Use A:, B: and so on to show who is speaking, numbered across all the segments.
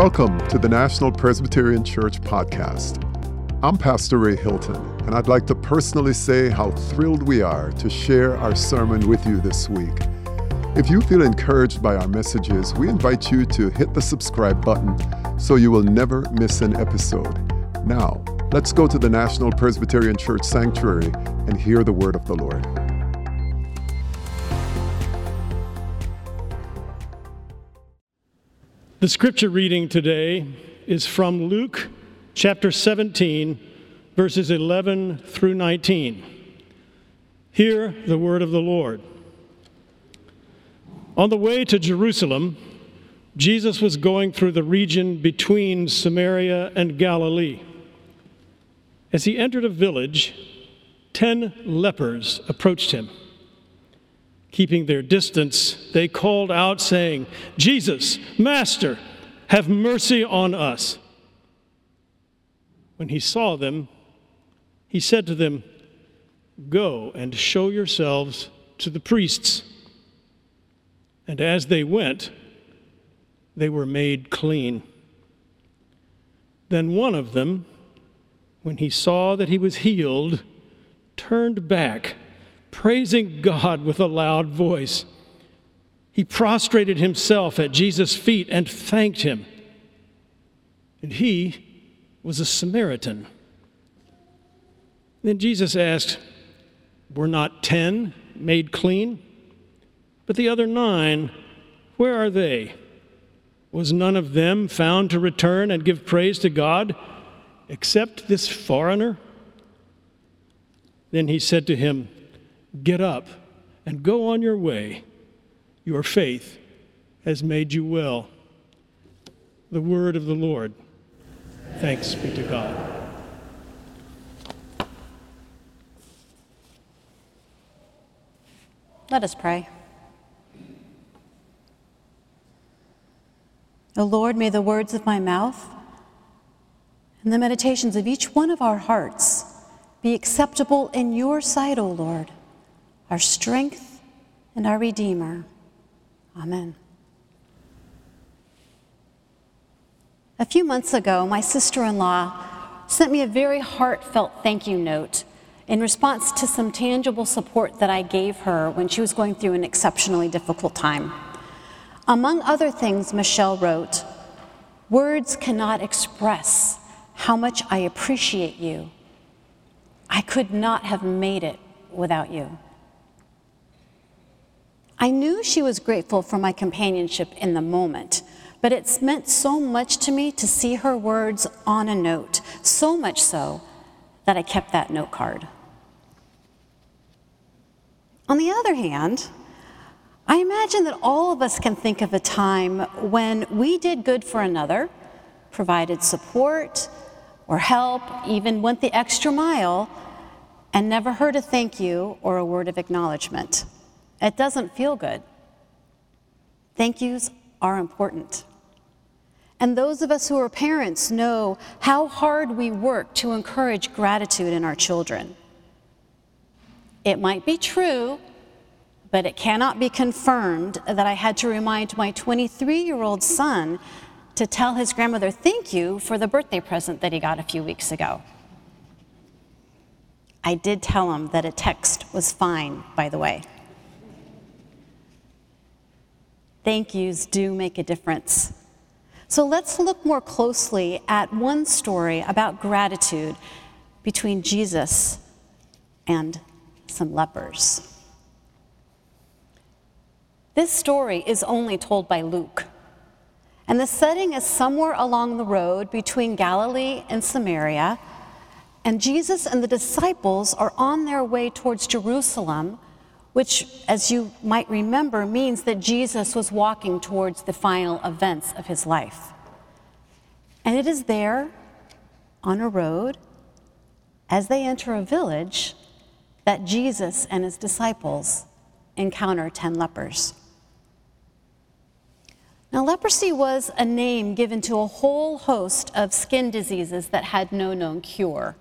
A: Welcome to the National Presbyterian Church podcast. I'm Pastor Ray Hilton, and I'd like to personally say how thrilled we are to share our sermon with you this week. If you feel encouraged by our messages, we invite you to hit the subscribe button so you will never miss an episode. Now, let's go to the National Presbyterian Church Sanctuary and hear the word of the Lord.
B: The scripture reading today is from Luke chapter 17, verses 11 through 19. Hear the word of the Lord. On the way to Jerusalem, Jesus was going through the region between Samaria and Galilee. As he entered a village, ten lepers approached him. Keeping their distance, they called out, saying, Jesus, Master, have mercy on us. When he saw them, he said to them, Go and show yourselves to the priests. And as they went, they were made clean. Then one of them, when he saw that he was healed, turned back praising God with a loud voice. He prostrated himself at Jesus' feet and thanked him. And he was a Samaritan. Then Jesus asked, Were not ten made clean? But the other nine, where are they? Was none of them found to return and give praise to God except this foreigner? Then he said to him, Get up and go on your way. Your faith has made you well. The word of the Lord. Thanks be to God.
C: Let us pray. O Lord, may the words of my mouth and the meditations of each one of our hearts be acceptable in your sight, O Lord our strength, and our Redeemer. Amen. A few months ago, my sister in law sent me a very heartfelt thank you note in response to some tangible support that I gave her when she was going through an exceptionally difficult time. Among other things, Michelle wrote, Words cannot express how much I appreciate you. I could not have made it without you. I knew she was grateful for my companionship in the moment, but it's meant so much to me to see her words on a note, so much so that I kept that note card. On the other hand, I imagine that all of us can think of a time when we did good for another, provided support or help, even went the extra mile, and never heard a thank you or a word of acknowledgement. It doesn't feel good. Thank yous are important. And those of us who are parents know how hard we work to encourage gratitude in our children. It might be true, but it cannot be confirmed that I had to remind my 23 year old son to tell his grandmother thank you for the birthday present that he got a few weeks ago. I did tell him that a text was fine, by the way. Thank yous do make a difference. So let's look more closely at one story about gratitude between Jesus and some lepers. This story is only told by Luke. And the setting is somewhere along the road between Galilee and Samaria. And Jesus and the disciples are on their way towards Jerusalem which, as you might remember, means that Jesus was walking towards the final events of his life. And it is there, on a road, as they enter a village, that Jesus and his disciples encounter 10 lepers. Now, leprosy was a name given to a whole host of skin diseases that had no known cure.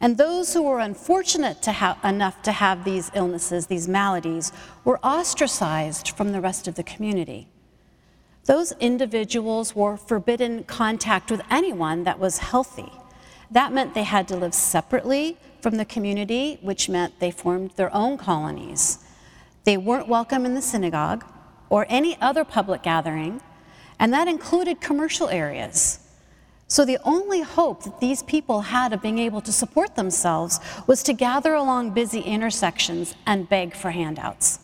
C: And those who were unfortunate to ha- enough to have these illnesses, these maladies, were ostracized from the rest of the community. Those individuals were forbidden contact with anyone that was healthy. That meant they had to live separately from the community, which meant they formed their own colonies. They weren't welcome in the synagogue or any other public gathering, and that included commercial areas. So the only hope that these people had of being able to support themselves was to gather along busy intersections and beg for handouts.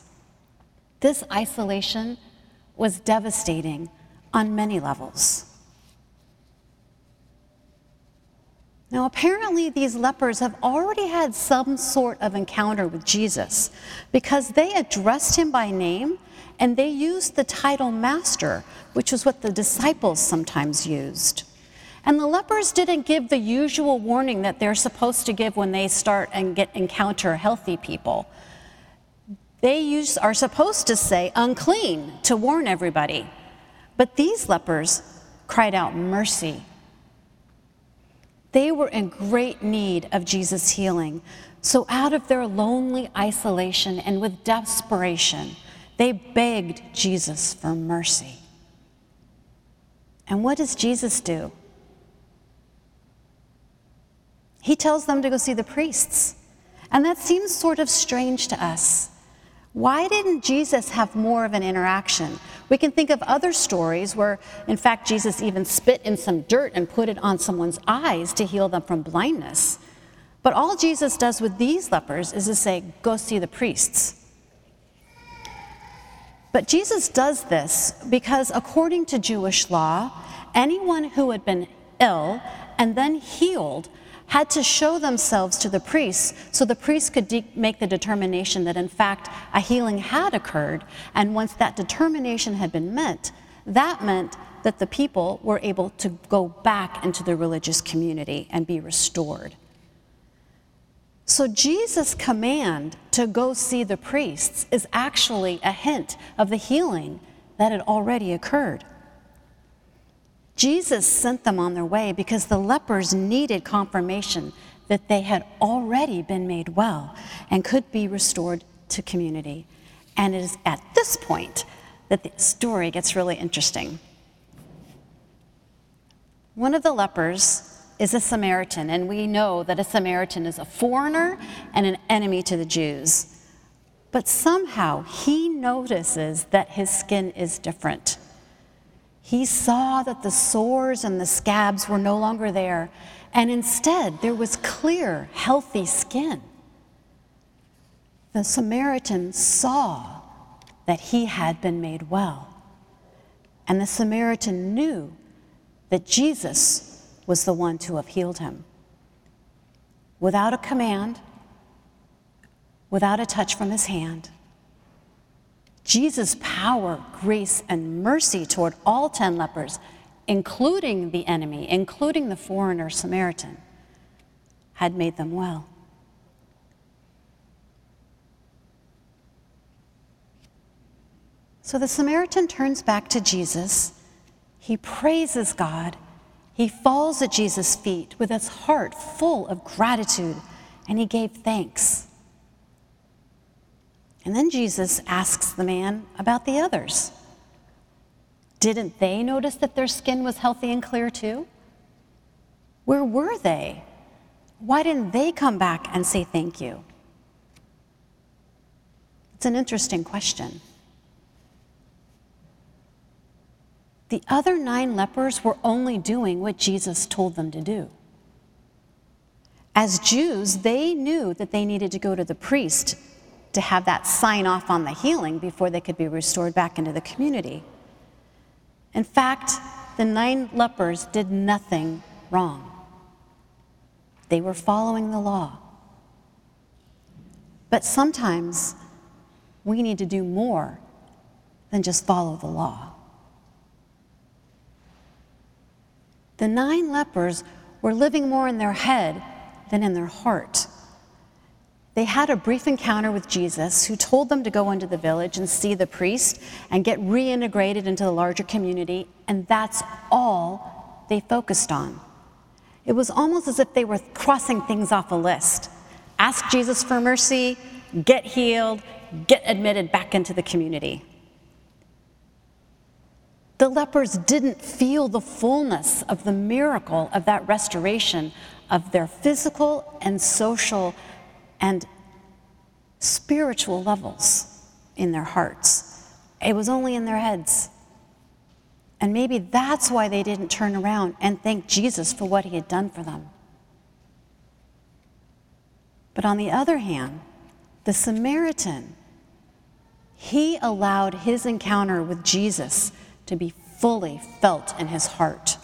C: This isolation was devastating on many levels. Now, apparently, these lepers have already had some sort of encounter with Jesus because they addressed him by name and they used the title Master, which was what the disciples sometimes used. And the lepers didn't give the usual warning that they're supposed to give when they start and get encounter healthy people. They use, are supposed to say unclean to warn everybody. But these lepers cried out mercy. They were in great need of Jesus' healing. So, out of their lonely isolation and with desperation, they begged Jesus for mercy. And what does Jesus do? He tells them to go see the priests. And that seems sort of strange to us. Why didn't Jesus have more of an interaction? We can think of other stories where, in fact, Jesus even spit in some dirt and put it on someone's eyes to heal them from blindness. But all Jesus does with these lepers is to say, Go see the priests. But Jesus does this because, according to Jewish law, anyone who had been ill and then healed had to show themselves to the priests so the priests could de- make the determination that, in fact, a healing had occurred. And once that determination had been met, that meant that the people were able to go back into the religious community and be restored. So, Jesus' command to go see the priests is actually a hint of the healing that had already occurred. Jesus sent them on their way because the lepers needed confirmation that they had already been made well and could be restored to community. And it is at this point that the story gets really interesting. One of the lepers is a Samaritan, and we know that a Samaritan is a foreigner and an enemy to the Jews. But somehow he notices that his skin is different. He saw that the sores and the scabs were no longer there, and instead there was clear, healthy skin. The Samaritan saw that he had been made well, and the Samaritan knew that Jesus was the one to have healed him. Without a command, without a touch from his hand, Jesus' power, grace, and mercy toward all 10 lepers, including the enemy, including the foreigner Samaritan, had made them well. So the Samaritan turns back to Jesus. He praises God. He falls at Jesus' feet with his heart full of gratitude, and he gave thanks. And then Jesus asks the man about the others. Didn't they notice that their skin was healthy and clear too? Where were they? Why didn't they come back and say thank you? It's an interesting question. The other nine lepers were only doing what Jesus told them to do. As Jews, they knew that they needed to go to the priest to have that sign off on the healing before they could be restored back into the community. In fact, the nine lepers did nothing wrong. They were following the law. But sometimes we need to do more than just follow the law. The nine lepers were living more in their head than in their heart. They had a brief encounter with Jesus, who told them to go into the village and see the priest and get reintegrated into the larger community, and that's all they focused on. It was almost as if they were crossing things off a list ask Jesus for mercy, get healed, get admitted back into the community. The lepers didn't feel the fullness of the miracle of that restoration of their physical and social and spiritual levels in their hearts. It was only in their heads. And maybe that's why they didn't turn around and thank Jesus for what he had done for them. But on the other hand, the Samaritan, he allowed his encounter with Jesus to be fully felt in his heart.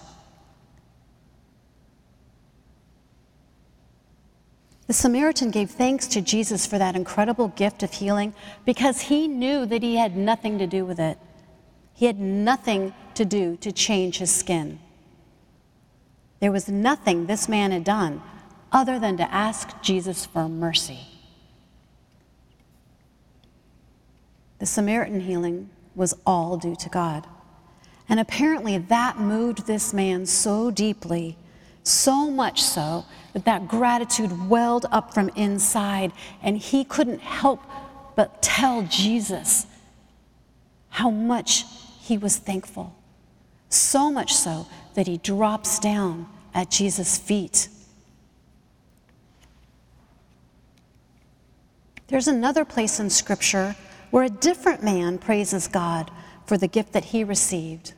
C: The Samaritan gave thanks to Jesus for that incredible gift of healing because he knew that he had nothing to do with it. He had nothing to do to change his skin. There was nothing this man had done other than to ask Jesus for mercy. The Samaritan healing was all due to God. And apparently that moved this man so deeply, so much so that that gratitude welled up from inside, and he couldn't help but tell Jesus how much he was thankful. So much so that he drops down at Jesus' feet. There's another place in Scripture where a different man praises God for the gift that he received.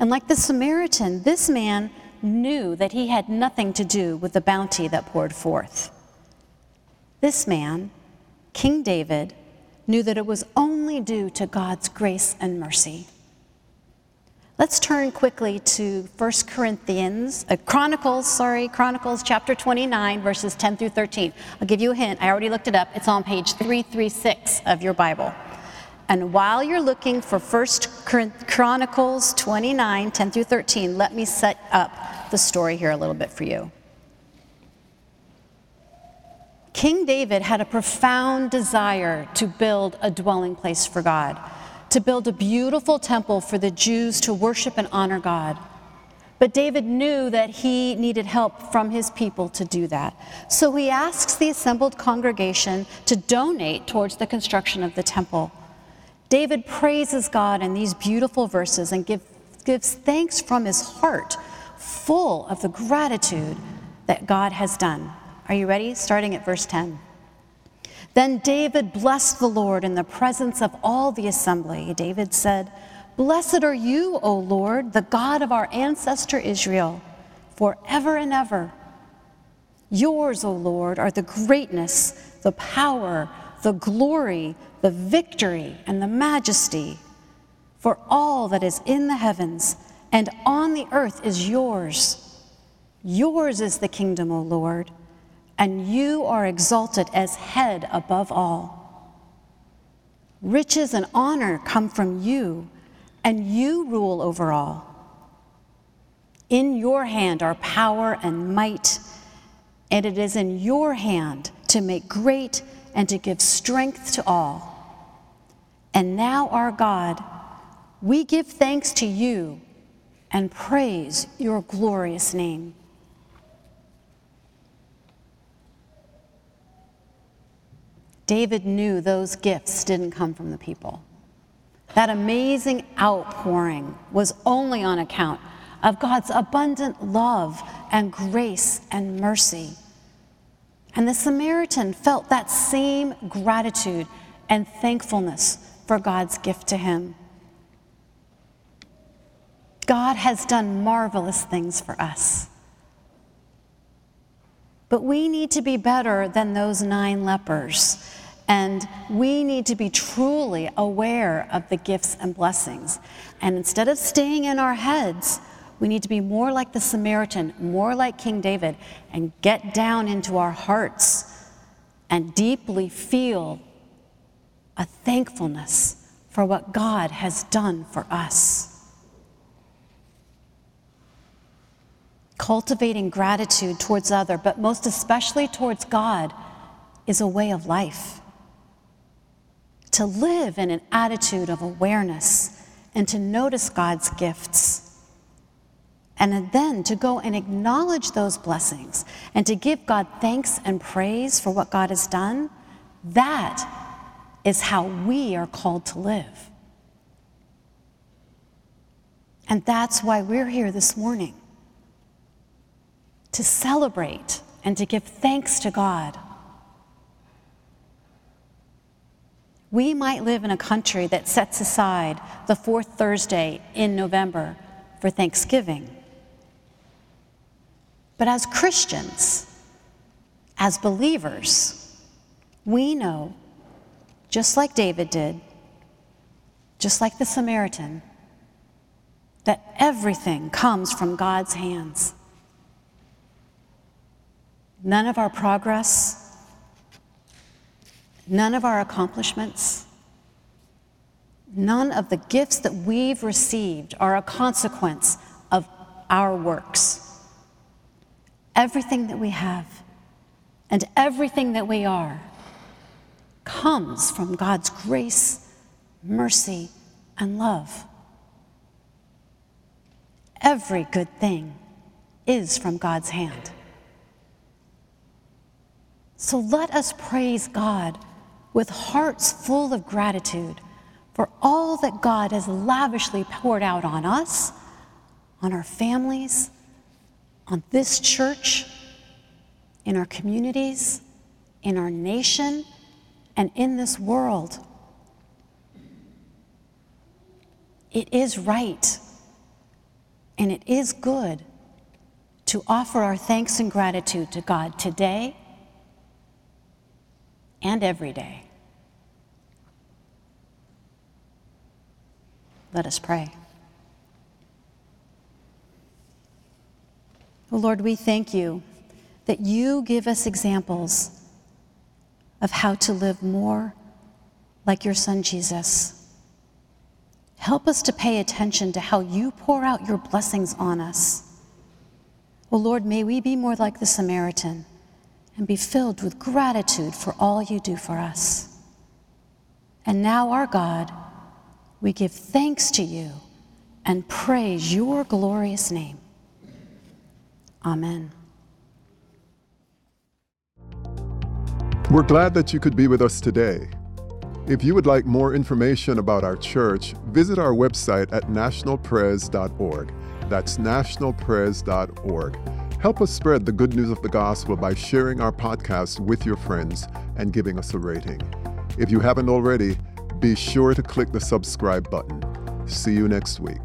C: And like the Samaritan, this man knew that he had nothing to do with the bounty that poured forth. This man, King David, knew that it was only due to God's grace and mercy. Let's turn quickly to 1 Corinthians, uh, Chronicles, sorry, Chronicles chapter 29, verses 10 through 13. I'll give you a hint. I already looked it up. It's on page 336 of your Bible. And while you're looking for 1 Chronicles 29, 10 through 13, let me set up the story here a little bit for you. King David had a profound desire to build a dwelling place for God to build a beautiful temple for the Jews to worship and honor God. But David knew that he needed help from his people to do that. So he asks the assembled congregation to donate towards the construction of the temple. David praises God in these beautiful verses and give, gives thanks from his heart, full of the gratitude that God has done. Are you ready? Starting at verse 10. Then David blessed the Lord in the presence of all the assembly. David said, Blessed are you, O Lord, the God of our ancestor Israel, forever and ever. Yours, O Lord, are the greatness, the power, the glory, the victory, and the majesty. For all that is in the heavens and on the earth is yours. Yours is the kingdom, O Lord and you are exalted as head above all. Riches and honor come from you, and you rule over all. In your hand are power and might, and it is in your hand to make great and to give strength to all. And now, our God, we give thanks to you and praise your glorious name. David knew those gifts didn't come from the people. That amazing outpouring was only on account of God's abundant love and grace and mercy. And the Samaritan felt that same gratitude and thankfulness for God's gift to him. God has done marvelous things for us. But we need to be better than those nine lepers. And we need to be truly aware of the gifts and blessings. And instead of staying in our heads, we need to be more like the Samaritan, more like King David, and get down into our hearts and deeply feel a thankfulness for what God has done for us. Cultivating gratitude towards other, but most especially towards God, is a way of life. To live in an attitude of awareness and to notice God's gifts. And then to go and acknowledge those blessings and to give God thanks and praise for what God has done, that is how we are called to live. And that's why we're here this morning to celebrate and to give thanks to God. We might live in a country that sets aside the fourth Thursday in November for Thanksgiving. But as Christians, as believers, we know, just like David did, just like the Samaritan, that everything comes from God's hands. None of our progress, none of our accomplishments, none of the gifts that we've received are a consequence of our works. Everything that we have and everything that we are comes from God's grace, mercy, and love. Every good thing is from God's hand. So let us praise God with hearts full of gratitude for all that God has lavishly poured out on us, on our families, on this church, in our communities, in our nation, and in this world. It is right and it is good to offer our thanks and gratitude to God today and every day. Let us pray. Oh Lord, we thank you that you give us examples of how to live more like your Son Jesus. Help us to pay attention to how you pour out your blessings on us. Oh Lord, may we be more like the Samaritan and be filled with gratitude for all you do for us. And now, our God, we give thanks to you and praise your glorious name. Amen.
A: We're glad that you could be with us today. If you would like more information about our church, visit our website at nationalpres.org. That's nationalpres.org. Help us spread the good news of the gospel by sharing our podcast with your friends and giving us a rating. If you haven't already, be sure to click the subscribe button. See you next week.